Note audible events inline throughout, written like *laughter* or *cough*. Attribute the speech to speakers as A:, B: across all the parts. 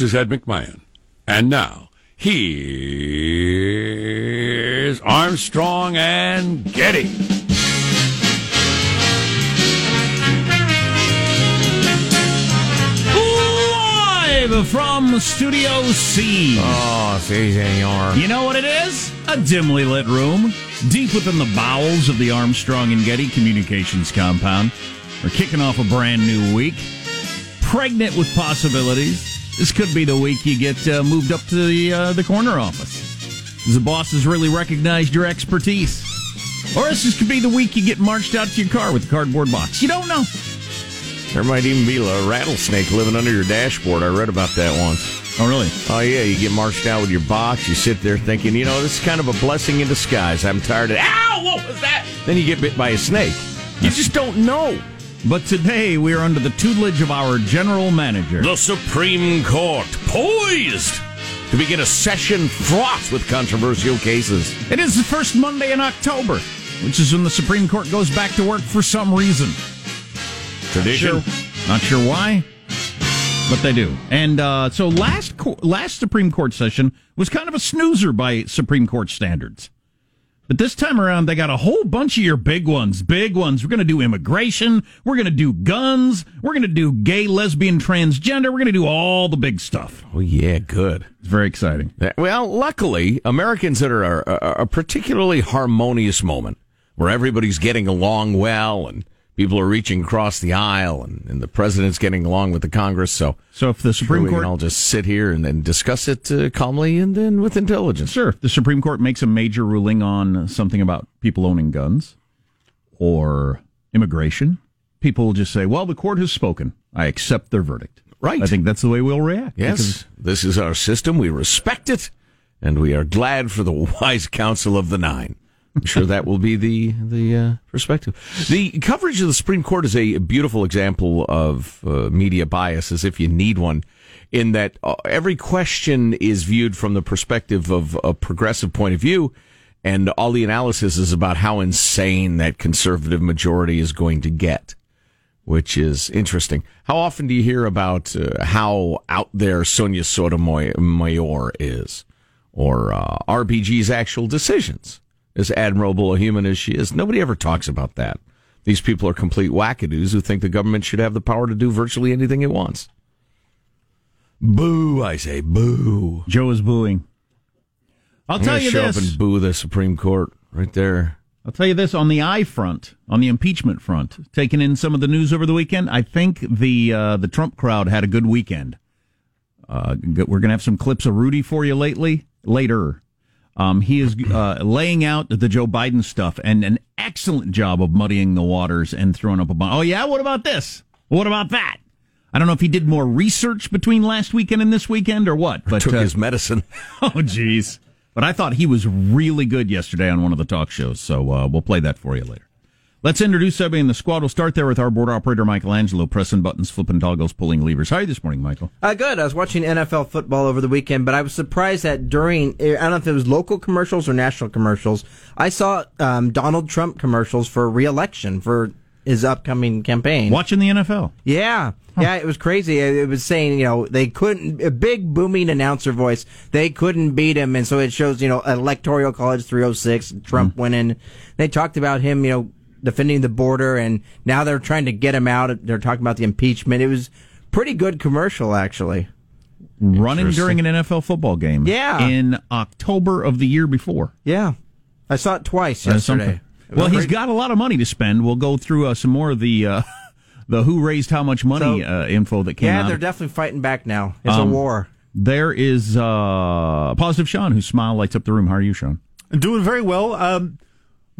A: This is Ed McMahon. And now, here's Armstrong and Getty.
B: Live from Studio C.
C: Oh, senor.
B: You know what it is? A dimly lit room, deep within the bowels of the Armstrong and Getty Communications compound. We're kicking off a brand new week, pregnant with possibilities. This could be the week you get uh, moved up to the uh, the corner office. The boss has really recognized your expertise. Or this could be the week you get marched out to your car with a cardboard box. You don't know.
C: There might even be a rattlesnake living under your dashboard. I read about that once.
B: Oh, really?
C: Oh, yeah, you get marched out with your box. You sit there thinking, you know, this is kind of a blessing in disguise. I'm tired of. It. OW! What was that? Then you get bit by a snake. You just don't know.
B: But today we are under the tutelage of our general manager.
C: The Supreme Court, poised to begin a session fraught with controversial cases.
B: It is the first Monday in October, which is when the Supreme Court goes back to work for some reason.
C: Tradition.
B: Not sure, not sure why, but they do. And uh, so last co- last Supreme Court session was kind of a snoozer by Supreme Court standards. But this time around, they got a whole bunch of your big ones. Big ones. We're going to do immigration. We're going to do guns. We're going to do gay, lesbian, transgender. We're going to do all the big stuff.
C: Oh, yeah, good.
B: It's very exciting.
C: Well, luckily, Americans are a, a particularly harmonious moment where everybody's getting along well and people are reaching across the aisle and, and the president's getting along with the Congress. So,
B: so if the Supreme Court,
C: can all just sit here and, and discuss it uh, calmly and then with intelligence.
B: Sure. If the Supreme Court makes a major ruling on something about people owning guns or immigration, people will just say, well, the court has spoken. I accept their verdict.
C: Right.
B: I think that's the way we'll react.
C: Yes. This is our system. We respect it. And we are glad for the *laughs* wise counsel of the nine. I'm sure that will be the the uh, perspective. The coverage of the Supreme Court is a beautiful example of uh, media bias, as if you need one, in that uh, every question is viewed from the perspective of a progressive point of view, and all the analysis is about how insane that conservative majority is going to get, which is interesting. How often do you hear about uh, how out there Sonia Sotomayor is, or uh, RBG's actual decisions? As admirable a human as she is. Nobody ever talks about that. These people are complete wackadoos who think the government should have the power to do virtually anything it wants. Boo, I say, boo.
B: Joe is booing. I'll
C: I'm
B: tell
C: gonna
B: you
C: show
B: this.
C: up and boo the Supreme Court right there.
B: I'll tell you this on the I front, on the impeachment front, taking in some of the news over the weekend. I think the uh, the Trump crowd had a good weekend. Uh, we're going to have some clips of Rudy for you lately later. Um, he is uh, laying out the Joe Biden stuff and an excellent job of muddying the waters and throwing up a bunch. Oh yeah, what about this? What about that? I don't know if he did more research between last weekend and this weekend or what. But
C: Took
B: uh,
C: his medicine. *laughs*
B: oh jeez. But I thought he was really good yesterday on one of the talk shows, so uh, we'll play that for you later. Let's introduce everybody in the squad. We'll start there with our board operator, Michelangelo, pressing buttons, flipping toggles, pulling levers. How are you this morning, Michael?
D: Uh, good. I was watching NFL football over the weekend, but I was surprised that during, I don't know if it was local commercials or national commercials, I saw um, Donald Trump commercials for reelection for his upcoming campaign.
B: Watching the NFL.
D: Yeah. Yeah, it was crazy. It was saying, you know, they couldn't, a big booming announcer voice, they couldn't beat him. And so it shows, you know, Electoral College 306, Trump
B: Mm-hmm.
D: winning. They talked about him, you know, defending the border, and now they're trying to get him out. They're talking about the impeachment. It was pretty good commercial, actually.
B: Running during an NFL football game.
D: Yeah.
B: In October of the year before.
D: Yeah. I saw it twice
B: That's
D: yesterday.
B: something.
D: It
B: Well, he's got a lot of money to spend. We'll go through uh, some more of the uh, *laughs* the who raised how much money
D: So-
B: uh, info that came
D: Yeah,
B: out.
D: they're definitely fighting back now. It's
B: Um,
D: a war.
B: There is uh, positive Sean, whose smile lights up the room. How are you, Sean?
E: Doing very well. Um,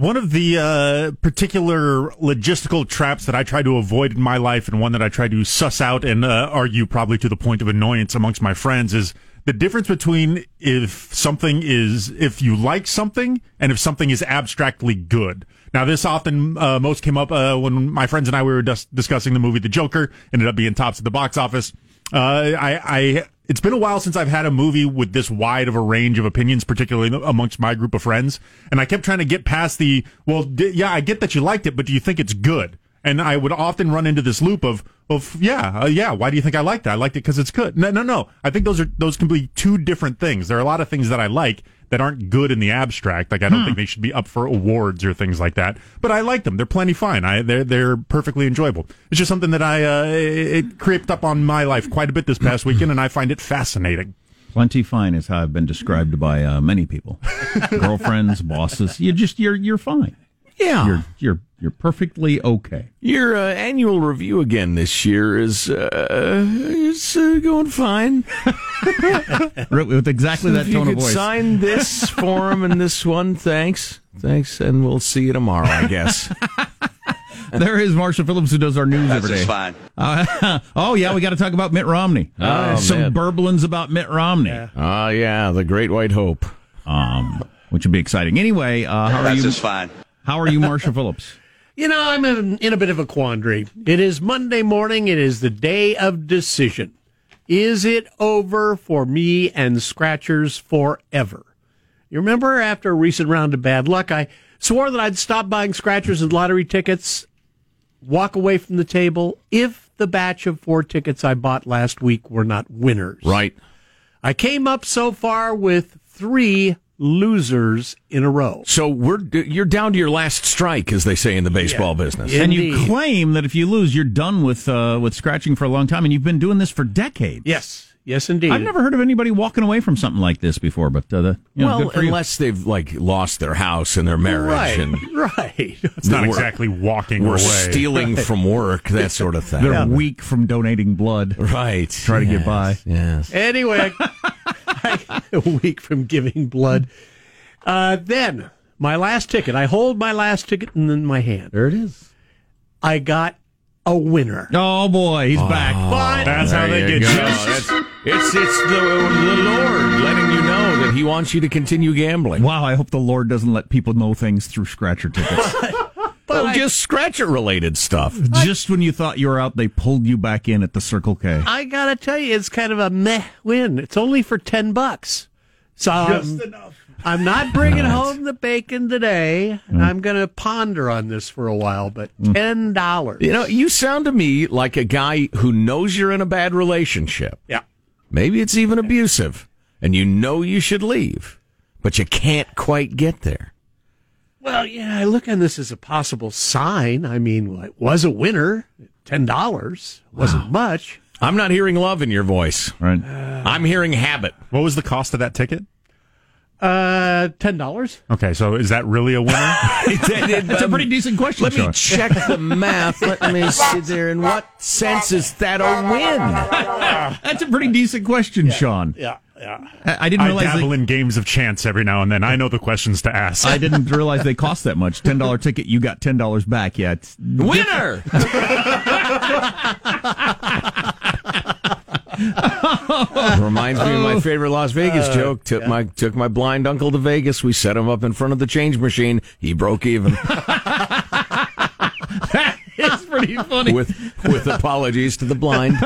E: one of the uh, particular logistical traps that I try to avoid in my life, and one that I try to suss out and uh, argue probably to the point of annoyance amongst my friends, is the difference between if something is if you like something and if something is abstractly good. Now, this often uh, most came up uh, when my friends and I we were dis- discussing the movie The Joker. Ended up being tops at the box office. Uh, I, I, it's been a while since I've had a movie with this wide of a range of opinions, particularly amongst my group of friends. And I kept trying to get past the, well, d- yeah, I get that you liked it, but do you think it's good? And I would often run into this loop of, Well, f- yeah, uh, yeah. Why do you think I like that? I liked it because it's good. No, no, no. I think those are those can be two different things. There are a lot of things that I like that aren't good in the abstract. Like I don't think they should be up for awards or things like that. But I like them. They're plenty fine. I they're they're perfectly enjoyable. It's just something that I uh, it, it creeped up on my life quite a bit this past weekend, and I find it fascinating.
B: Plenty fine is how I've been described by uh, many people, *laughs* girlfriends, bosses. You just you're you're fine.
C: Yeah.
B: You're you're you're perfectly okay.
C: Your uh, annual review again this year is uh, is uh, going fine. *laughs*
B: With exactly that
C: if
B: tone
C: you
B: of
C: could
B: voice.
C: sign this form and this one, thanks, thanks, and we'll see you tomorrow, I guess. *laughs*
B: There is Marshall Phillips who does our news
F: That's
B: every day.
F: just fine.
B: Uh, *laughs* oh yeah, we got to talk about Mitt Romney.
C: Oh,
B: Some
C: man.
B: burblings about Mitt Romney,
C: Ah, yeah, the Great White Hope.
B: um, which would be exciting. Anyway, uh, how are
F: That's
B: you?
F: just fine.
B: How are you, Marshall Phillips? *laughs*
G: You know, I'm in, in a bit of a quandary. It is Monday morning. It is the day of decision. Is it over for me and Scratchers forever? You remember after a recent round of bad luck, I swore that I'd stop buying Scratchers and lottery tickets, walk away from the table if the batch of four tickets I bought last week were not winners.
C: Right.
G: I came up so far with three losers in a row.
C: So we're you're down to your last strike, as they say in the baseball business.
G: Yeah.
B: And you claim that if you lose, you're done with uh, with scratching for a long time, and you've been doing this for decades.
G: Yes. Yes, indeed.
B: I've never heard of anybody walking away from something like this before, but uh, the, you know,
C: well,
B: good for you.
C: unless they've like lost their house and their marriage
G: Right,
C: and *laughs*
G: right.
E: It's not
C: We're-
E: exactly walking
C: we're
E: away.
C: stealing from work, that *laughs* sort of thing.
B: they're weak from donating blood.
C: right.
B: Try to get by.
C: Yes.
G: Anyway, I, *laughs* a week from giving blood. Uh, then my last ticket. I hold my last ticket in my hand.
C: There it is.
G: I got a winner.
B: Oh boy, he's back.
G: But
E: That's how they
C: There
E: get
C: you
E: you.
C: That's- it's it's the, the Lord letting you know that He wants you to continue gambling.
B: Wow, I hope the Lord doesn't let people know things through scratcher tickets. *laughs*
C: Well, just scratcher related stuff.
B: Just when you thought you were out, they pulled you back in at the Circle K.
G: I gotta tell you, it's kind of a meh win. It's only for ten bucks. So I'm, I'm not bringing home the bacon today. Mm. I'm gonna ponder on this for a while. But mm. ten dollars.
C: You know, you sound to me like a guy who knows you're in a bad relationship.
G: Yeah.
C: Maybe it's even abusive, and you know you should leave, but you can't quite get there.
G: Well, yeah, I look on this as a possible sign. I mean, well, it was a winner. Ten dollars wasn't much.
C: I'm not hearing love in your voice.
B: Right.
C: I'm hearing habit.
E: What was the cost of that ticket?
G: Uh, ten dollars.
E: Okay, so is that really a winner? *laughs*
B: That's a pretty decent question,
C: Let me check the math. Let me see there. In what sense is that a win?
B: That's a pretty decent question, Sean.
G: Yeah, yeah.
B: I, I didn't
E: I dabble
B: they,
E: in games of chance every now and then. I know the questions to ask.
B: I didn't *laughs* realize they cost that much. Ten dollar ticket, you got ten dollars back. Yeah,
C: Winner! *laughs* Reminds me of my oh. favorite Las Vegas uh, joke. Took my took my blind uncle to Vegas. We set him up in front of the change machine. He broke even *laughs*
B: it's pretty funny.
C: with with apologies to the blind.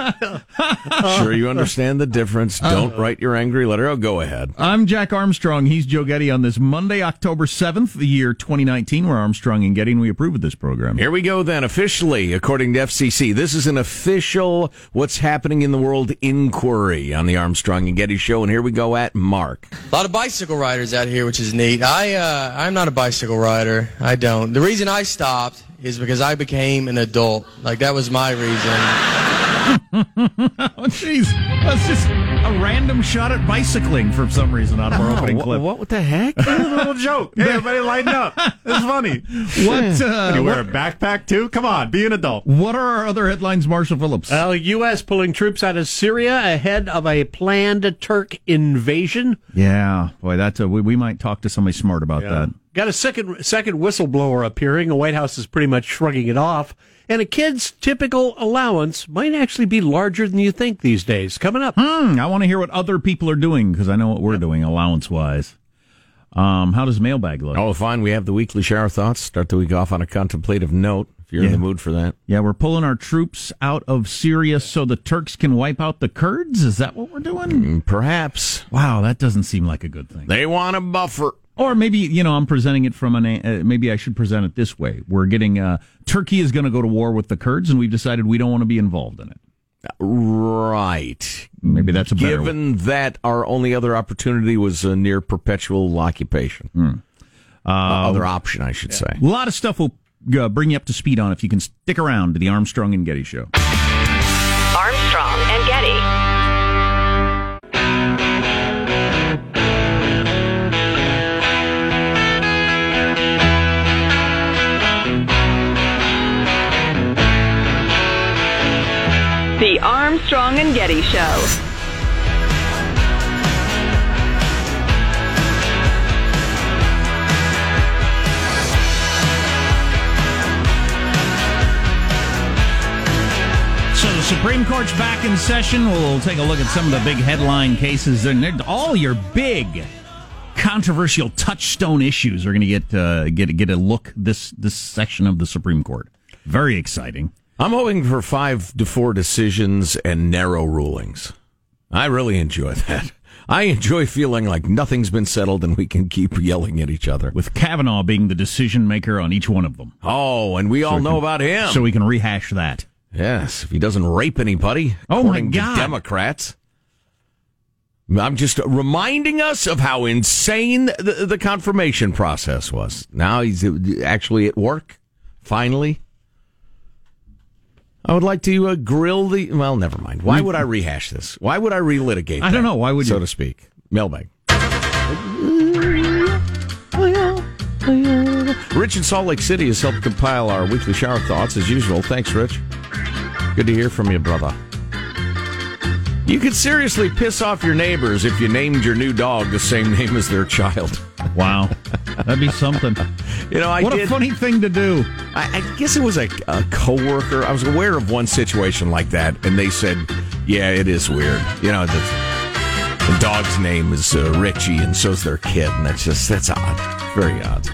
C: Sure, you understand the difference. Don't write your angry letter. Oh, go ahead.
B: I'm Jack Armstrong. He's Joe Getty on this Monday, October 7th, the year 2019. We're Armstrong and Getty, and we approve of this program.
C: Here we go then. Officially, according to FCC, this is an official what's happening in the world inquiry on the Armstrong and Getty show. And here we go at Mark.
H: A lot of bicycle riders out here, which is neat. I uh, I'm not a bicycle rider. I don't. The reason I stopped is because I became an adult. Like that was my reason. *laughs*
B: Oh, jeez. That's just a random shot at bicycling for some reason out of our opening
C: What,
B: clip.
C: what, what the heck? *laughs*
E: a little joke. Hey, everybody, lighten up. It's funny. *laughs*
B: What, uh,
E: you wear a backpack too? Come on, be an adult.
B: what are our other headlines, Marshall Phillips?
G: Well, U.S. pulling troops out of Syria ahead of a planned Turk invasion.
B: yeah, boy, that's a, we, we might talk to somebody smart about that.
G: Got a second second whistleblower appearing. The White House is pretty much shrugging it off. And a kid's typical allowance might actually be larger than you think these days. Coming up.
B: Hmm, I want to hear what other people are doing because I know what we're doing allowance wise. Um, how does mailbag look?
C: Oh, fine. We have the weekly shower thoughts. Start the week off on a contemplative note. If you're in the mood for that.
B: Yeah, we're pulling our troops out of Syria so the Turks can wipe out the Kurds. Is that what we're doing?
C: Mm, Perhaps
B: Wow, that doesn't seem like a good thing.
C: they want a buffer.
B: Or maybe you know I'm presenting it from an. Uh, maybe I should present it this way: We're getting uh, Turkey is going to go to war with the Kurds, and we've decided we don't want to be involved in it.
C: Right.
B: Maybe that's a better.
C: Given that our only other opportunity was a near perpetual occupation.
B: Hmm.
C: Uh, other option, I should say.
B: A lot of stuff will uh, bring you up to speed on if you can stick around to the Armstrong and Getty show.
F: The Armstrong and Getty Show.
B: So the Supreme Court's back in session. We'll take a look at some of the big headline cases, and all your big controversial touchstone issues are going to get uh, get get a look this this section of the Supreme Court. Very exciting.
C: I'm hoping for five to four decisions and narrow rulings. I really enjoy *laughs* that. I enjoy feeling like nothing's been settled and we can keep yelling at each other.
B: With Kavanaugh being the decision maker on each one of them.
C: Oh, and we all
B: we
C: know
B: can-
C: about him.
B: So we can rehash that.
C: Yes, if he doesn't rape anybody,
B: Oh, my God.
C: Democrats. I'm just reminding us of how insane the, the confirmation process was. Now he's actually at work, finally. I would like to uh, grill the. Well, never mind. Why would I rehash this? Why would I relitigate?
B: I don't
C: that,
B: know. Why would you?
C: so
B: you?
C: to speak? Mailbag. Rich in Salt Lake City has helped compile our weekly shower thoughts as usual. Thanks, Rich. Good to hear from you, brother. You could seriously piss off your neighbors if you named your new dog the same *laughs* name as their child.
B: Wow, that'd be something.
C: You know, I
B: what
C: did.
B: a funny thing to do.
C: I, I guess it was a, a coworker. I was aware of one situation like that, and they said, "Yeah, it is weird." You know, the, the dog's name is uh, Richie, and so's their kid, and that's just that's odd, very odd.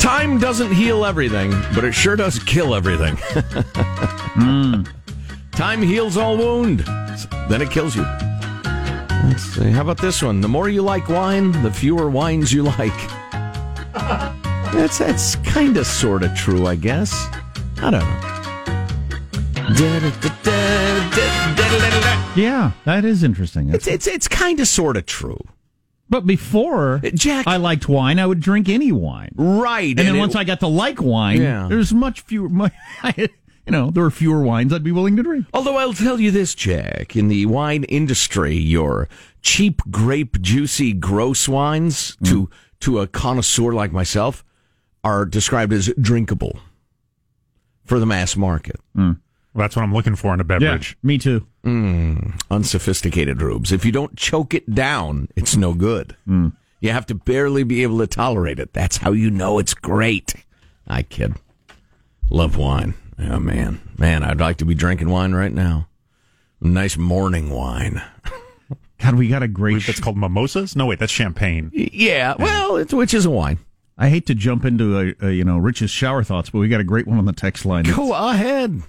C: Time doesn't heal everything, but it sure does kill everything. *laughs* Time heals all wound, then it kills you. Let's see. How about this one? The more you like wine, the fewer wines you like. That's that's kind of sort of true, I guess. I don't know.
B: Yeah, that is interesting.
C: It's
B: That's-
C: it's it's kind of sort of true,
B: but before, uh,
C: Jack.
B: I liked wine. I would drink any wine.
C: right?
B: And, then
C: it-
B: once I got to like wine,
C: Yeah.
B: there's much fewer. *laughs* mu- you know, there are fewer wines I'd be willing to drink.
C: Although I'll tell you this, Jack, in the wine industry, your cheap grape, juicy, gross wines hmm. to to a connoisseur like myself are described as drinkable for the mass market. Hmm.
E: That's what I'm looking for in a beverage.
B: me too. Hmm.
C: unsophisticated rubes. If you don't choke it down, it's no good. You have to barely be able to tolerate it. That's how you know it's great. I kid. Love wine. Oh man, man, I'd like to be drinking wine right now. Nice morning wine. *laughs*
B: God, we got a great.
E: That's called mimosas? No, wait, that's champagne.
C: Yeah, well, it's, which is a wine.
B: I hate to jump into a, a you know Rich's shower thoughts, but we got a great one on the text line. It's
C: Go ahead.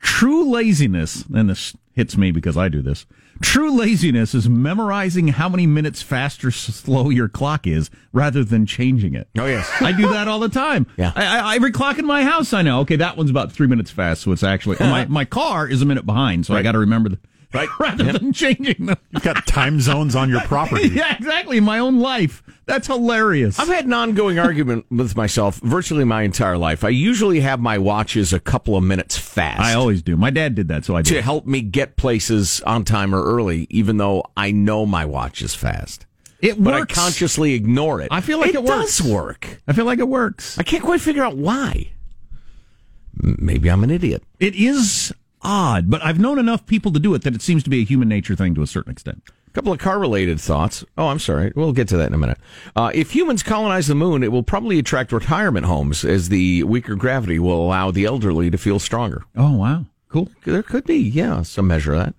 B: True laziness, and this hits me because I do this. True laziness is memorizing how many minutes fast or slow your clock is rather than changing it.
C: Oh yes.
B: I do that all the time. *laughs*
C: Yeah.
B: I, I, every clock in my house, I know. Okay, that one's about three minutes fast, so it's actually *laughs* my my car is a minute behind, so I got to remember the *laughs*
C: Right.
B: rather
C: Yep.
B: than changing them.
E: You've got time zones on your *laughs* property.
B: yeah, exactly. My own life, that's hilarious.
C: I've had an ongoing argument with myself virtually my entire life. I usually have my watches a couple of minutes fast.
B: I always do. My dad did that, so I
C: to help me get places on time or early, even though I know my watch is fast.
B: It
C: But
B: works.
C: I consciously ignore it.
B: I feel like it
C: does
B: works.
C: work.
B: I feel like it works.
C: I can't quite figure out why. Maybe I'm an idiot.
B: It is odd, but I've known enough people to do it that it seems to be a human nature thing to a certain extent.
C: A couple of car related thoughts. Oh, I'm sorry. We'll get to that in a minute. Uh, if humans colonize the moon, it will probably attract retirement homes as the weaker gravity will allow the elderly to feel stronger.
B: Oh wow, cool.
C: There could be, yeah, some measure of that.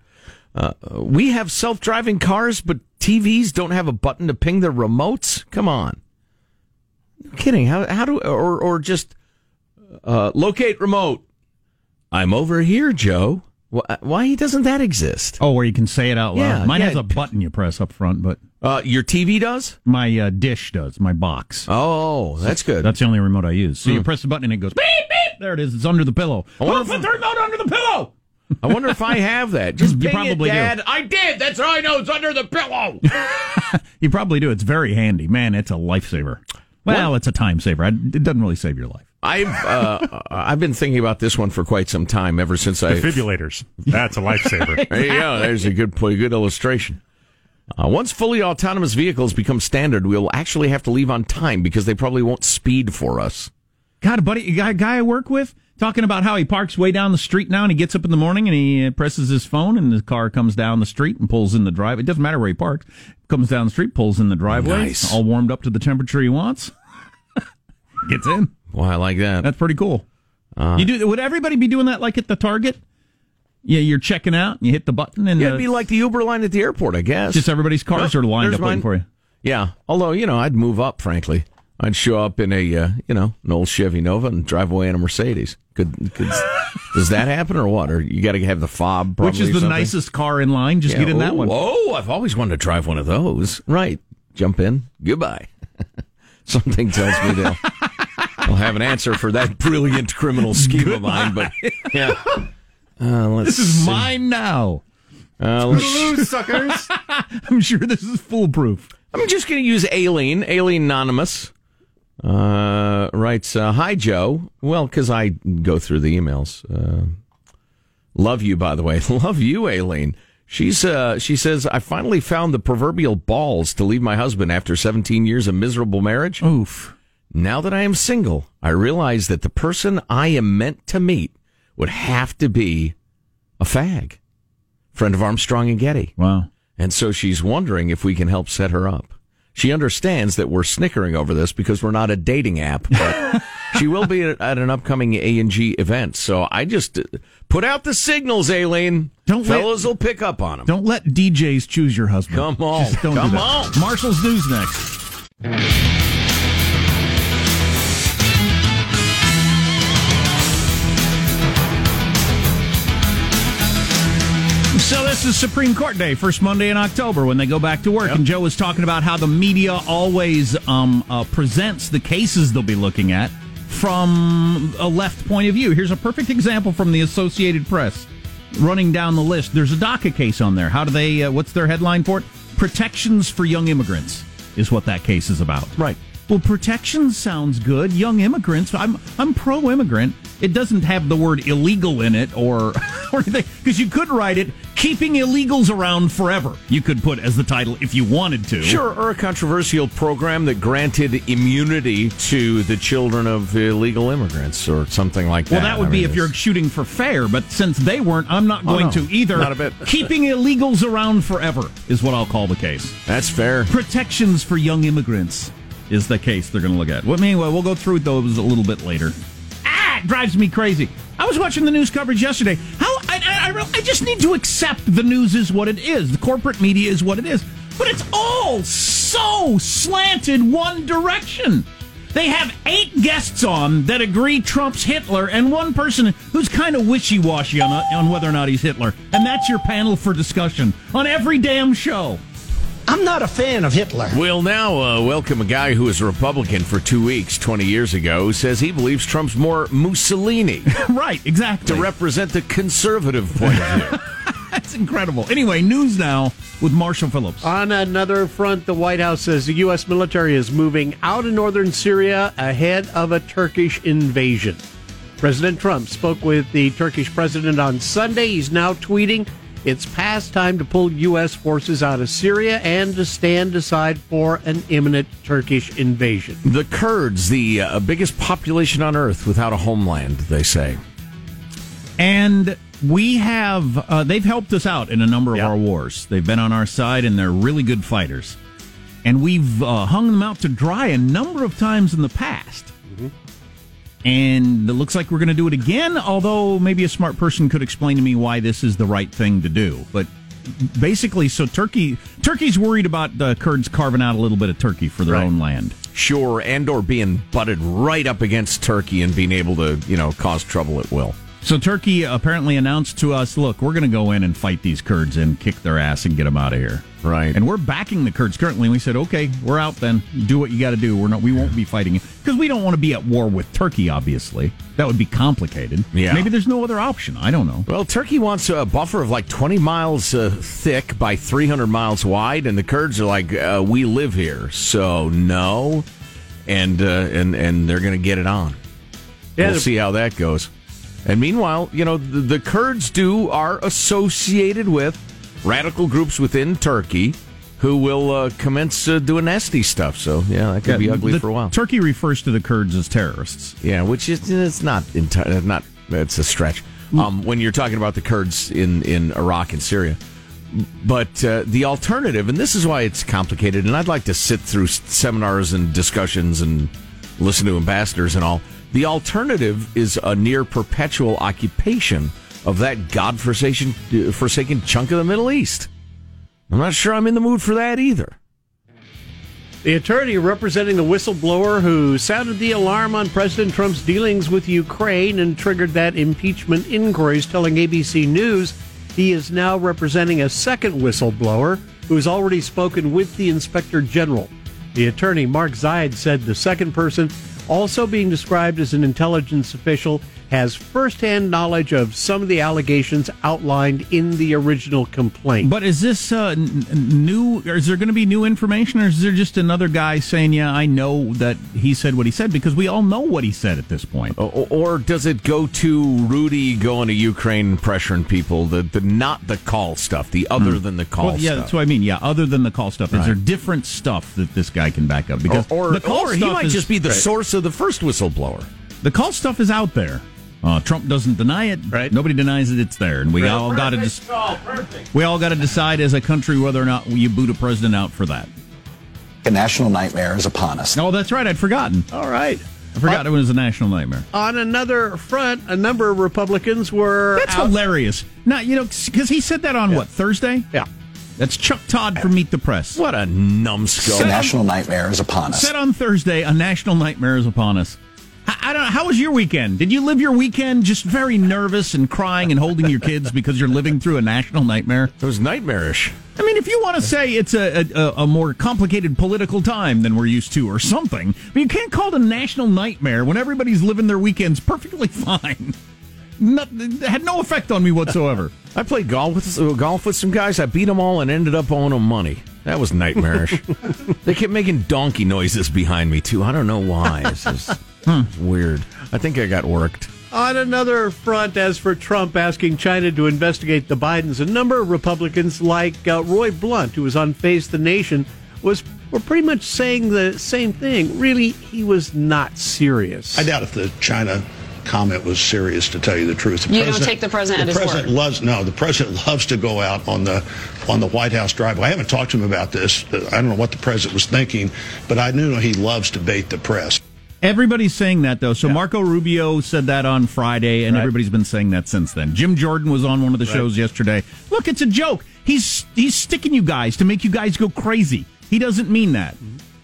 C: Uh, we have self driving cars, but TVs don't have a button to ping their remotes? Come on. No kidding. How, how do, or, or just uh, locate remote. I'm over here, Joe. Why, doesn't that exist?
B: Oh, where you can say it out loud.
C: Yeah,
B: Mine
C: yeah.
B: has a button you press up front, but
C: Uh, your TV does?
B: my uh, dish does. My box.
C: Oh, that's good.
B: That's the only remote I use. So you press the button and it goes beep beep. There it is. It's under the pillow.
C: I wonder
B: Oh,
C: if-
B: put the remote under the pillow.
C: I wonder if I have that. *laughs* Just
B: You probably
C: it,
B: do.
C: Dad. I did. That's how I know it's under the pillow. *laughs*
B: You probably do. It's very handy, man. It's a lifesaver. Well, it's a time saver. It doesn't really save your life.
C: I've uh, I've been thinking about this one for quite some time. Ever since I
E: Defibrillators. That's a lifesaver. *laughs*
C: There you go. There's a good point, good illustration. Uh, once fully autonomous vehicles become standard, we'll actually have to leave on time because they probably won't speed for us.
B: God, a buddy, a guy, guy I work with, talking about how he parks way down the street now, and he gets up in the morning and he uh, presses his phone, and the car comes down the street and pulls in the drive. It doesn't matter where he parks. Comes down the street, pulls in the driveway,
C: Nice.
B: all warmed up to the temperature he wants. *laughs* Gets in.
C: Well, I like that.
B: That's pretty cool.
C: Uh,
B: you do? Would everybody be doing that like at the Target? Yeah, you're checking out, and you hit the button, and
C: yeah,
B: uh,
C: it'd be like the Uber line at the airport, I guess.
B: just everybody's cars
C: Oh,
B: are lined up waiting for you.
C: Yeah, although you know, I'd move up. Frankly, I'd show up in a uh, you know an old Chevy Nova and drive away in a Mercedes. Could, could *laughs* does that happen or what? Or you got to have the fob, probably,
B: Which is the nicest car in line? Just
C: Yeah,
B: get in that one.
C: Oh, I've always wanted to drive one of those. Right, jump in. Goodbye. *laughs* Something tells me they'll, they'll have an answer for that brilliant criminal scheme of mine. But *laughs* yeah, uh, let's
B: This is
C: see.
B: mine now.
C: Uh, let's-
G: suckers. *laughs*
B: I'm sure this is foolproof.
C: I'm just going to use Aileen, Aileen Anonymous. Uh, writes, uh, Hi, Joe. Well, because I go through the emails. Uh, love you, by the way. *laughs* love you, Aileen. She's, uh, she says, I finally found the proverbial balls to leave my husband after 17 years of miserable marriage.
B: Oof.
C: Now that I am single, I realize that the person I am meant to meet would have to be a fag, friend of Armstrong and Getty.
B: Wow.
C: And so she's wondering if we can help set her up. She understands that we're snickering over this because we're not a dating app, but *laughs* she will be at, at an upcoming A and G event. So I just uh, put out the signals, Aileen.
B: Don't let-
C: fellas will pick up on them.
B: Don't let DJs choose your husband.
C: Come on.
B: Just don't
C: Come
B: do that. Marshall's news next. So this is Supreme Court Day, first Monday in October when they go back to work. And Joe was talking about how the media always um, uh, presents the cases they'll be looking at from a left point of view. Here's a perfect example from the Associated Press. Running down the list, there's a DACA case on there. How do they? Uh, what's their headline for it? Protections for young immigrants is what that case is about.
C: Right.
B: Well, protection sounds good. Young immigrants. I'm I'm pro immigrant. It doesn't have the word illegal in it or *laughs* or anything because you could write it keeping illegals around forever. You could put as the title if you wanted to.
C: Sure, or a controversial program that granted immunity to the children of illegal immigrants or something like that.
B: Well, that would
C: I
B: be
C: mean,
B: if you're shooting for fair, but since they weren't, I'm not oh, going
C: no.
B: to either.
C: Not a bit.
B: Keeping illegals around forever is what I'll call the case.
C: That's fair.
B: Protections for young immigrants is the case they're going to look at. Well, anyway, we'll go through those a little bit later. It drives me crazy. I was watching the news coverage yesterday. How I, I, I, I just need to accept the news is what it is. The corporate media is what it is. But it's all so slanted one direction. They have eight guests on that agree Trump's Hitler, and one person who's kind of wishy washy on, on whether or not he's Hitler. And that's your panel for discussion on every damn show.
I: I'm not a fan of Hitler.
C: We'll now uh, welcome a guy who was a Republican for two weeks 20 years ago who says he believes Trump's more Mussolini *laughs*
B: right, exactly.
C: to represent the conservative point of view. *laughs*
B: That's incredible. Anyway, news now with Marshall Phillips.
G: On another front, the White House says the U.S. military is moving out of northern Syria ahead of a Turkish invasion. President Trump spoke with the Turkish president on Sunday. He's now tweeting, It's past time to pull U.S. forces out of Syria and to stand aside for an imminent Turkish invasion.
C: the Kurds, the uh, biggest population on earth without a homeland, they say.
B: And we have, uh, they've helped us out in a number of
G: Yeah.
B: our wars. They've been on our side and they're really good fighters. And we've uh, hung them out to dry a number of times in the past. And it looks like we're going to do it again, although maybe a smart person could explain to me why this is the right thing to do. But basically, so Turkey, Turkey's worried about the Kurds carving out a little bit of Turkey for their
G: Right.
B: own land.
C: Sure, and or being butted right up against Turkey and being able to, you know, cause trouble at will.
B: So Turkey apparently announced to us, "Look, we're going to go in and fight these Kurds and kick their ass and get them out of here."
C: Right.
B: And we're backing the Kurds currently. And we said, "Okay, we're out then. Do what you got to do. We're not. We won't be fighting because we don't want to be at war with Turkey. Obviously, that would be complicated.
C: Yeah.
B: Maybe there's no other option. I don't know.
C: Well, Turkey wants a buffer of like 20 miles uh, thick by 300 miles wide, and the Kurds are like, uh, "We live here, so no," and uh, and and they're going to get it on.
G: Yeah,
C: we'll see how that goes. And meanwhile, you know, the, the Kurds do are associated with radical groups within Turkey who will uh, commence uh, doing nasty stuff. So yeah, that could be ugly for a while.
B: Turkey refers to the Kurds as terrorists.
C: Yeah, which is it's not enti- not it's a stretch. Um, when you're talking about the Kurds in in Iraq and Syria, but uh, the alternative, and this is why it's complicated. And I'd like to sit through seminars and discussions and listen to ambassadors and all. The alternative is a near perpetual occupation of that godforsaken forsaken chunk of the Middle East. I'm not sure I'm in the mood for that either.
G: The attorney representing the whistleblower who sounded the alarm on President Trump's dealings with Ukraine and triggered that impeachment inquiry is telling ABC News he is now representing a second whistleblower who has already spoken with the inspector general. The attorney, Mark Zaid, said the second person, also being described as an intelligence official, has firsthand knowledge of some of the allegations outlined in the original complaint.
B: But is this uh, n- n- new? Or is there going to be new information, or is there just another guy saying, "Yeah, I know that he said what he said"? Because we all know what he said at this point.
C: O- Or does it go to Rudy going to Ukraine and pressuring people? The, the not the call stuff, the other than the call
B: Well, yeah,
C: stuff.
B: that's what I mean. Yeah, other than the call stuff, is there different stuff that this guy can back up? Because
C: or
B: the call
C: or he might
B: is-
C: just be the
B: Right.
C: source of the first whistleblower.
B: The call stuff is out there. Uh, Trump doesn't deny it.
G: Right.
B: Nobody denies that it's there, and we all got to dis- we all got to decide as a country whether or not you boot a president out for that.
J: A national nightmare is upon us.
B: Oh, that's right. I'd forgotten.
G: All right.
B: I forgot it was a national nightmare.
G: On another front, a number of Republicans were
B: That's
G: out-
B: hilarious. Not you know because he said that on what Thursday.
G: Yeah.
B: That's Chuck Todd from Meet the Press.
C: What a numbskull!
J: A national nightmare is upon us.
B: Said on Thursday, a national nightmare is upon us. I, don't know. How was your weekend? Did you live your weekend just very nervous and crying and holding your kids because you're living through a national nightmare?
C: It was nightmarish.
B: I mean, if you want to say it's a, a, a more complicated political time than we're used to or something, but you can't call it a national nightmare when everybody's living their weekends perfectly *laughs* fine. Not, had no effect on me whatsoever.
C: I played golf with uh, golf with some guys. I beat them all and ended up owing them money. That was nightmarish. *laughs* they kept making donkey noises behind me too. I don't know why. It's just it's weird. I think I got worked.
G: On another front, as for Trump asking China to investigate the Bidens, a number of Republicans, like uh, Roy Blunt, who was on Face the Nation, was were pretty much saying the same thing. Really, he was not serious.
K: I doubt if the China comment was serious. To tell you the truth, the
L: You don't take the president
K: the
L: at his
K: president
L: word.
K: loves no. The president loves to go out on the on the White House driveway. I haven't talked to him about this. I don't know what the president was thinking, but I knew he loves to bait the press.
B: Everybody's saying that though. So Marco Rubio said that on Friday, and
G: Right.
B: everybody's been saying that since then. Jim Jordan was on one of the shows yesterday. Look, it's a joke. He's he's sticking you guys to make you guys go crazy. He doesn't mean that.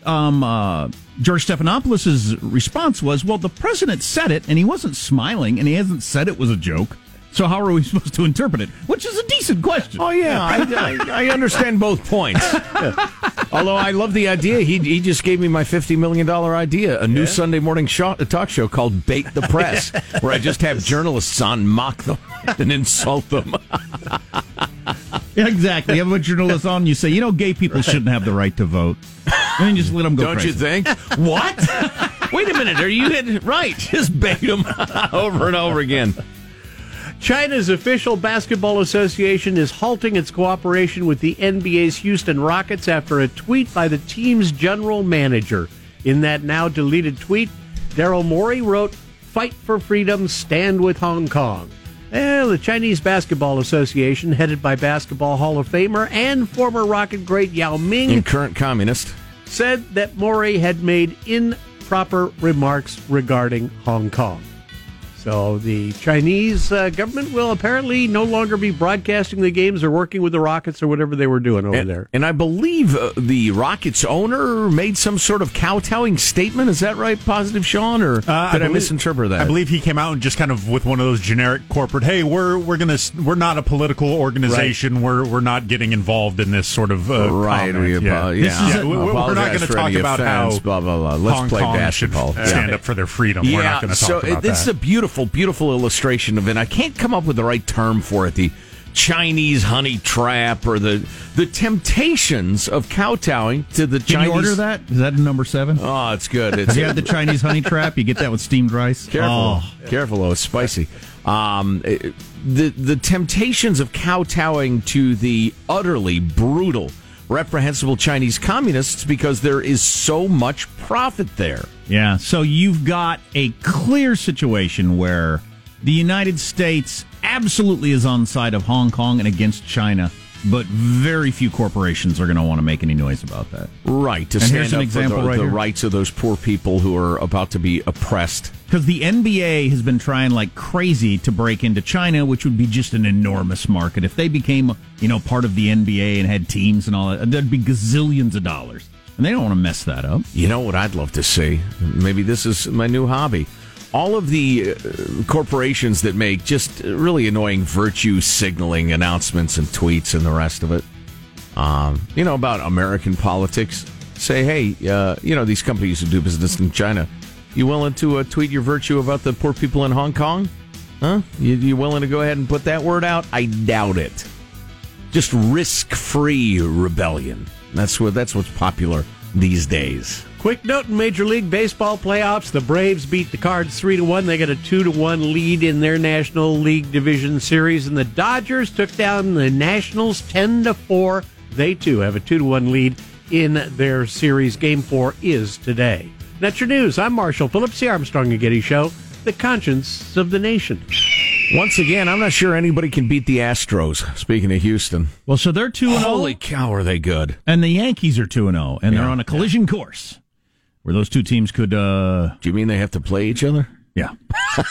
B: Um, uh, George Stephanopoulos' response was, "Well, the president said it, and he wasn't smiling, and he hasn't said it was a joke. So how are we supposed to interpret it?" Which is a decent question.
C: Oh yeah, I, I, I understand both points. *laughs* Although I love the idea, he he just gave me my fifty million dollar idea, a new Sunday morning show, a talk show called "Bait the Press," *laughs* where I just have journalists on, mock them, *laughs* and insult them.
B: Exactly. You have a journalist on, you say, "You know, gay people shouldn't have the right to vote," and then just let them go.
C: Don't
B: crazy.
C: you think? What? Wait a minute. Are you right? Just bait them over and over again.
G: China's official basketball association is halting its cooperation with the NBA's Houston Rockets after a tweet by the team's general manager. In that now deleted tweet, Daryl Morey wrote, Fight for freedom, stand with Hong Kong. Well, the Chinese Basketball Association, headed by Basketball Hall of Famer and former Rocket great Yao Ming,
C: And current communist.
G: said that Morey had made improper remarks regarding Hong Kong. So the Chinese uh, government will apparently no longer be broadcasting the games or working with the Rockets or whatever they were doing over
C: and,
G: there.
C: And I believe uh, the Rockets owner made some sort of kowtowing statement. Is that right, Positive Sean, or did I,
E: believe-
C: misinterpret that?
E: I believe he came out and just kind of with one of those generic corporate. Hey, we're we're gonna we're not a political organization. We're we're not getting involved in this sort of uh,
C: Right,
E: comment.
C: we
E: yeah.
C: apo-
E: This
C: yeah.
E: is a- we- we're not going to
C: for
E: talk
C: any
E: about
C: offense,
E: how
C: blah, blah, blah. Let's
E: Hong
C: play
E: Kong
C: basketball.
E: should
C: Yeah.
E: stand up for their freedom. we're not going to
C: so
E: about
C: it, this is a beautiful, beautiful illustration of it. I can't come up with the right term for it. The Chinese honey trap or the the temptations of kowtowing to the
B: Can
C: Chinese.
B: you order that? Is that number seven?
C: Oh, it's good. It's
B: Have you had the Chinese honey trap? You get that with steamed rice.
C: Careful,
B: Oh.
C: careful! Oh, it's spicy. Um, it- the the temptations of kowtowing to the utterly brutal, reprehensible Chinese communists because there is so much profit there.
B: Yeah. So you've got a clear situation where the United States absolutely is on side of Hong Kong and against China, but very few corporations are going to want to make any noise about that.
C: Right to
B: And
C: stand
B: here's an
C: up
B: example
C: for the,
B: right
C: the
B: here.
C: rights of those poor people who are about to be oppressed.
B: Because the NBA has been trying like crazy to break into China, which would be just an enormous market. If they became, you know, part of the NBA and had teams and all that, there'd be gazillions of dollars. And they don't want to mess that up.
C: You know what I'd love to see? Maybe this is my new hobby. All of the uh, corporations that make just really annoying virtue signaling announcements and tweets and the rest of it, um, you know, about American politics, say, hey, uh, you know, these companies who do business in China, you willing to uh, tweet your virtue about the poor people in Hong Kong? Huh? You, you willing to go ahead and put that word out? I doubt it. Just risk-free rebellion. That's what. That's what's popular these days.
G: Quick note in Major League Baseball playoffs: the Braves beat the Cards three to one. They got a two to one lead in their National League Division Series, and the Dodgers took down the Nationals ten to four. They too have a two to one lead in their series. Game four is today. That's your news. I'm Marshall Phillips, the Armstrong and Getty Show, the conscience of the nation.
C: Once again, I'm not sure anybody can beat the Astros. Speaking of Houston,
B: Well, so they're 2 and 0.
C: holy cow, are they good?
B: And the Yankees are 2 and 0 and they're on a collision course where those two teams could uh
C: Do you mean they have to play each other?
B: yeah. *laughs*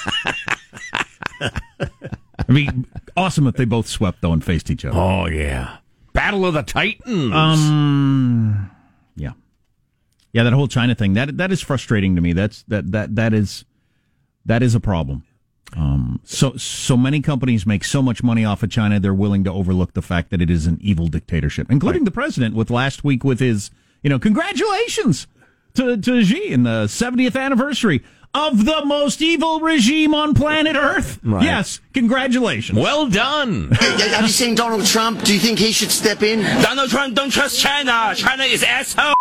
B: I mean, awesome if they both swept though and faced each other.
C: Oh yeah, Battle of the Titans.
B: Um yeah. Yeah, that whole China thing. That that is frustrating to me. That's that that that is that is a problem. Um so so many companies make so much money off of China they're willing to overlook the fact that it is an evil dictatorship, including the president with last week with his, you know, congratulations to to Xi in the 70th anniversary of the most evil regime on planet Earth.
C: Right.
B: Yes, congratulations.
C: well done. *laughs*
L: Have you seen Donald Trump? Do you think he should step in?
M: Donald Trump don't trust China. China is asshole.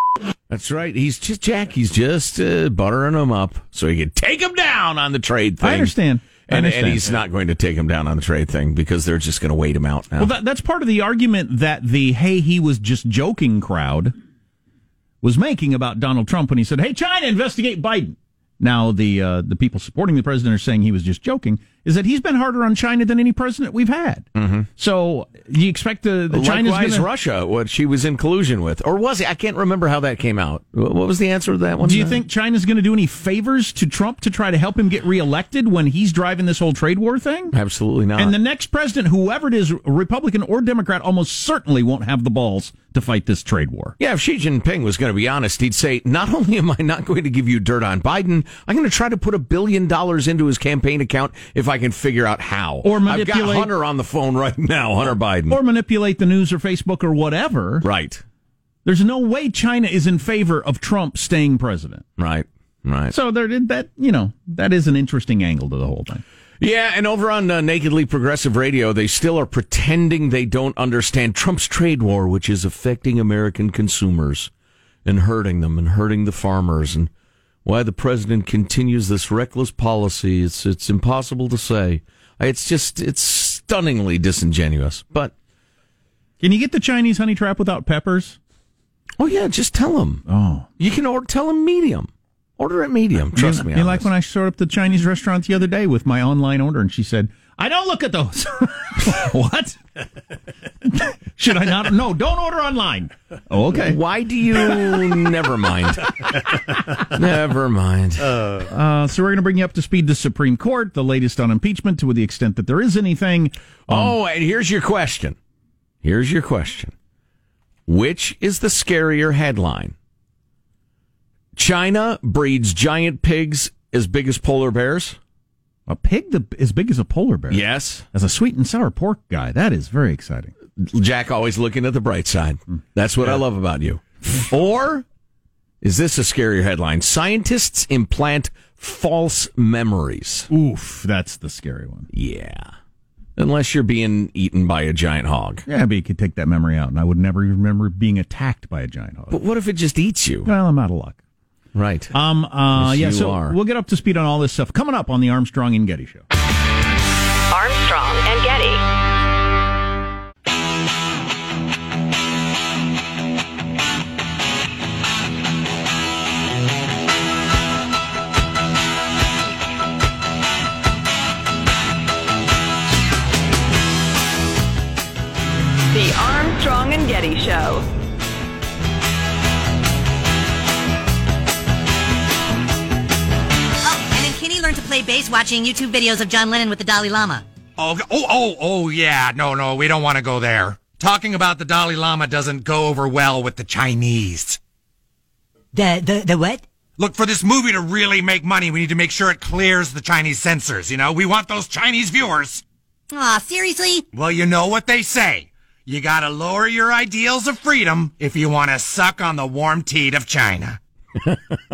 C: That's right. He's just Jack. He's just uh, buttering him up so he can take him down on the trade thing.
B: I understand. I
C: And,
B: understand.
C: and he's not going to take him down on the trade thing because they're just going to wait him out now.
B: Well, that, that's part of the argument that the "Hey, he was just joking" crowd was making about Donald Trump when he said, "Hey, China, investigate Biden." Now, the uh, the people supporting the president are saying he was just joking. Is that he's been harder on China than any president we've had? Mm-hmm. So, you expect the, the China's gonna,
C: Russia, what she was in collusion with, or was he? I can't remember how that came out. What was the answer to that one?
B: Do you think China's going to do any favors to Trump to try to help him get reelected when he's driving this whole trade war thing?
C: Absolutely not.
B: And the next president, whoever it is, Republican or Democrat, almost certainly won't have the balls to fight this trade war.
C: Yeah, if Xi Jinping was going to be honest, he'd say, not only am I not going to give you dirt on Biden, I'm going to try to put a billion dollars into his campaign account if I can figure out how.
B: Or manipulate.
C: I've got Hunter on the phone right now, Hunter Biden.
B: Or manipulate the news or Facebook or whatever.
C: right,
B: There's no way China is in favor of Trump staying president.
C: right, right.
B: So there, that you know, that is an interesting angle to the whole thing.
C: Yeah, and over on uh, Nakedly Progressive Radio, they still are pretending they don't understand Trump's trade war, which is affecting American consumers and hurting them and hurting the farmers, and why the president continues this reckless policy. It's it's impossible to say. It's just it's stunningly disingenuous. But
B: Can you get the Chinese honey trap without peppers?
C: oh yeah, just tell them.
B: Oh,
C: You can order. Tell them medium. Order it medium. Trust
B: you,
C: me.
B: You
C: on
B: like
C: this.
B: when I showed up at the Chinese restaurant the other day with my online order, and she said, I don't look at those. *laughs* what? *laughs* Should I not? No, don't order online. Oh, okay.
C: Why do you? *laughs* Never mind. Never mind.
B: Uh, so we're going to bring you up to speed. The Supreme Court, the latest on impeachment, to the extent that there is anything.
C: oh, and here's your question. Here's your question. Which is the scarier headline? China breeds giant pigs as big as polar bears?
B: A pig the, as big as a polar bear.
C: Yes.
B: As a sweet and sour pork guy, that is very exciting.
C: Jack always looking at the bright side. Hmm. That's what I love about you. *laughs* or is this a scarier headline? Scientists implant false memories.
B: Oof, that's the scary one.
C: Yeah. Unless you're being eaten by a giant hog.
B: Yeah, but you could take that memory out, and I would never remember being attacked by a giant hog.
C: But what if it just eats you?
B: Well, I'm out of luck.
C: Right.
B: Um. Uh.
C: Yes,
B: yeah.
C: you
B: So
C: are.
B: we'll get up to speed on all this stuff coming up on the Armstrong and Getty show.
F: Armstrong and Getty. The Armstrong and Getty Show.
N: Learned to play bass watching YouTube videos of John Lennon with the Dalai Lama.
O: Oh, oh, oh, oh, yeah. No, no, we don't want to go there. Talking about the Dalai Lama doesn't go over well with the Chinese.
N: The the the what?
O: Look, for this movie to really make money, we need to make sure it clears the Chinese censors, you know? We want those Chinese viewers.
N: Aw, seriously?
O: Well, you know what they say. You gotta lower your ideals of freedom if you want to suck on the warm teat of China.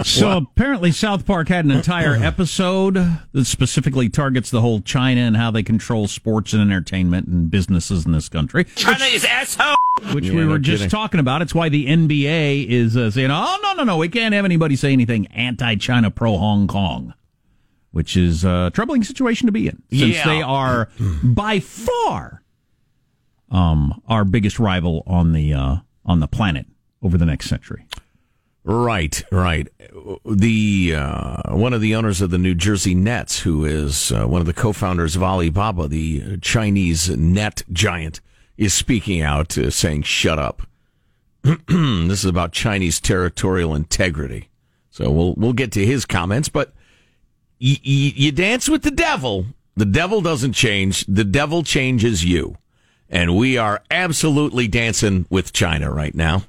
B: So apparently, South Park had an entire *clears throat* episode that specifically targets the whole China and how they control sports and entertainment and businesses in this country.
M: China is asshole.
B: Which
C: Yeah,
B: we
C: no
B: were just
C: kidding.
B: talking about. It's why the NBA is uh, saying, "Oh no, no, no, we can't have anybody say anything anti-China, pro-Hong Kong," which is a troubling situation to be in, since
C: Yeah.
B: they are *clears throat* by far um, our biggest rival on the uh, on the planet over the next century.
C: Right, right. The uh, one of the owners of the New Jersey Nets, who is uh, one of the co-founders of Alibaba, the Chinese net giant, is speaking out, uh, saying, "Shut up." *clears throat* this is about Chinese territorial integrity. So we'll we'll get to his comments, but y- y- you dance with the devil. The devil doesn't change. The devil changes you, and we are absolutely dancing with China right now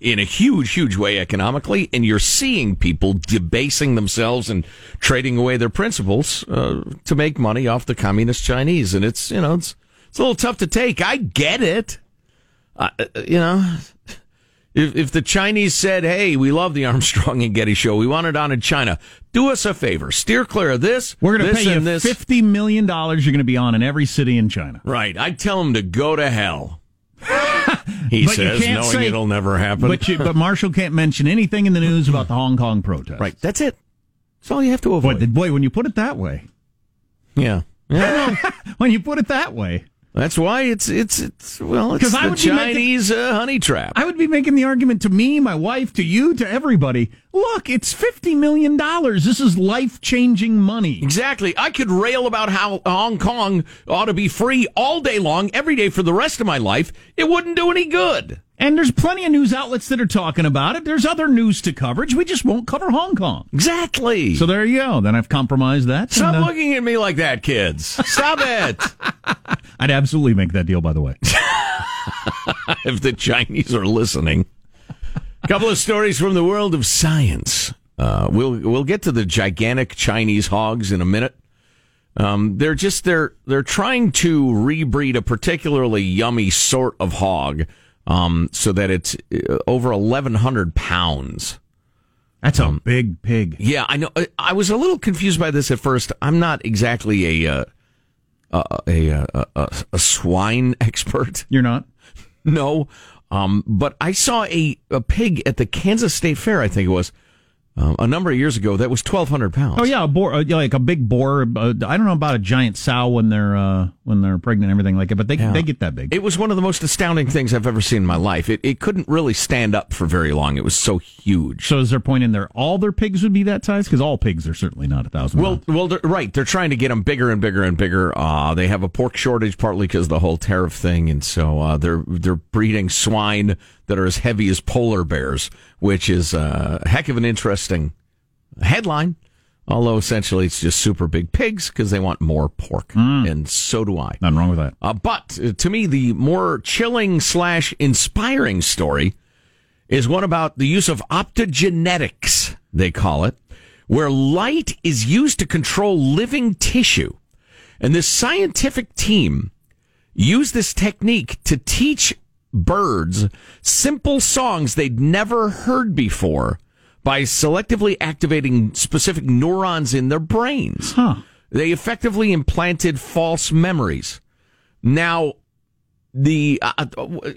C: in a huge, huge way economically, and you're seeing people debasing themselves and trading away their principles uh, to make money off the communist Chinese, and it's you know it's it's a little tough to take. I get it, uh, you know. If, if the Chinese said, "Hey, we love the *laughs* Armstrong and Getty show. We want it on in China. Do us a favor. Steer clear of this.
B: We're going to pay you
C: this."
B: fifty million dollars. You're going to be on in every city in China.
C: Right. I'd tell them to go to hell. *laughs* he says, knowing
B: say-
C: it'll never happen.
B: But you, but Marshall can't mention anything in the news about the Hong Kong protests.
C: Right. That's it. That's all you have to avoid.
B: th- boy, when you put it that way,
C: yeah. Yeah. *laughs*
B: when you put it that way,
C: That's why it's it's it's well, it's
B: I
C: the
B: would be making-
C: Chinese uh, honey trap.
B: I would be making the argument to me, my wife, to you, to everybody. Look, it's fifty million dollars. This is life changing money.
C: Exactly. I could rail about how Hong Kong ought to be free all day long, every day for the rest of my life. It wouldn't do any good.
B: And there's plenty of news outlets that are talking about it. There's other news to coverage. We just won't cover Hong Kong.
C: Exactly.
B: So there you go. Then I've compromised that.
C: Stop
B: and, uh,
C: looking at me like that, kids. Stop it. *laughs*
B: I'd absolutely make that deal, by the way. *laughs*
C: if the Chinese are listening. A couple of stories from the world of science. Uh, we'll we'll get to the gigantic Chinese hogs in a minute. Um, they're just they're they're trying to rebreed a particularly yummy sort of hog, um, so that it's uh, over eleven hundred pounds.
B: That's a big pig.
C: Yeah, I know. I- I was a little confused by this at first. I'm not exactly a uh, a, a, a a swine *laughs* expert.
B: You're not.
C: No, um, but I saw a, a pig at the Kansas State Fair. I think it was uh, a number of years ago that was 1,200 pounds.
B: Oh yeah, a boar, uh, like a big boar. Uh, I don't know about a giant sow when they're uh, when they're pregnant and everything like that, but they
C: Yeah.
B: they get that big.
C: It was one of the most astounding things I've ever seen in my life. It, it couldn't really stand up for very long. It was so huge.
B: So is there a point in there all their pigs would be that size? Because all pigs are certainly not a thousand.
C: Well, well, they're, right. They're trying to get them bigger and bigger and bigger. Uh, they have a pork shortage partly because of the whole tariff thing, and so uh, they're they're breeding swine that are as heavy as polar bears, which is a heck of an interesting headline. Although essentially it's just super big pigs because they want more pork, and so do I.
B: Nothing wrong with that.
C: Uh, but uh, to me, the more chilling slash inspiring story is one about the use of optogenetics, they call it, where light is used to control living tissue. And this scientific team used this technique to teach birds simple songs they'd never heard before by selectively activating specific neurons in their brains. They effectively implanted false memories. Now, the uh,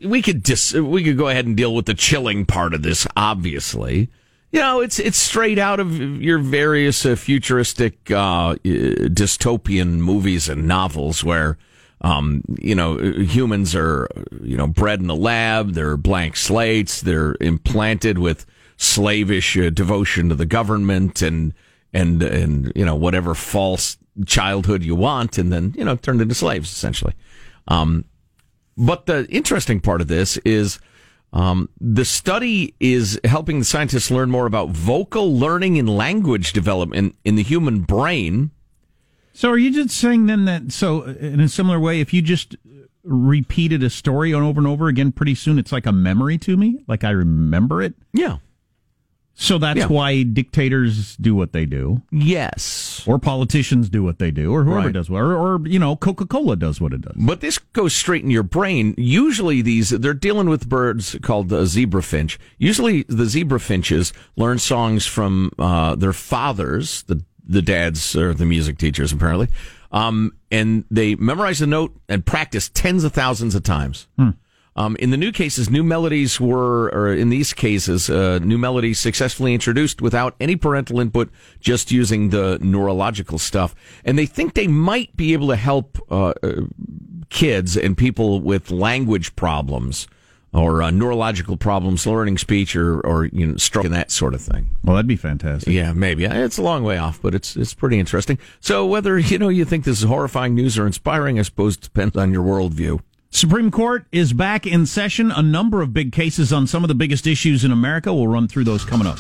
C: we could dis- we could go ahead and deal with the chilling part of this. Obviously, you know it's it's straight out of your various uh, futuristic uh, uh, dystopian movies and novels where. Um, you know, humans are, you know, bred in the lab. They're blank slates. They're implanted with slavish uh, devotion to the government and, and, and, you know, whatever false childhood you want and then, you know, turned into slaves essentially. Um, but the interesting part of this is um, the study is helping the scientists learn more about vocal learning and language development in the human brain.
B: So are you just saying then that so in a similar way, if you just repeated a story over and over again, pretty soon it's like a memory to me, like I remember it.
C: Yeah.
B: So that's
C: Yeah.
B: why dictators do what they do.
C: Yes.
B: Or politicians do what they do, or whoever
C: Right.
B: does what, or, or you know, Coca Cola does what it does.
C: But this goes straight in your brain. Usually, these they're dealing with birds called the zebra finch. Usually, the zebra finches learn songs from uh, their fathers. The the dads or the music teachers, apparently, um, and they memorize the note and practice tens of thousands of times. Um, in the new cases, new melodies were, or in these cases, uh, new melodies successfully introduced without any parental input, just using the neurological stuff. And they think they might be able to help uh, uh, kids and people with language problems or uh, neurological problems, learning speech or, or you know, stroke and that sort of thing.
B: Well, that'd be fantastic.
C: Yeah, maybe it's a long way off, but it's it's pretty interesting. So whether you know you think this is horrifying news or inspiring, I suppose depends on your worldview.
B: Supreme Court is back in session. A number of big cases on some of the biggest issues in America. We'll run through those coming up.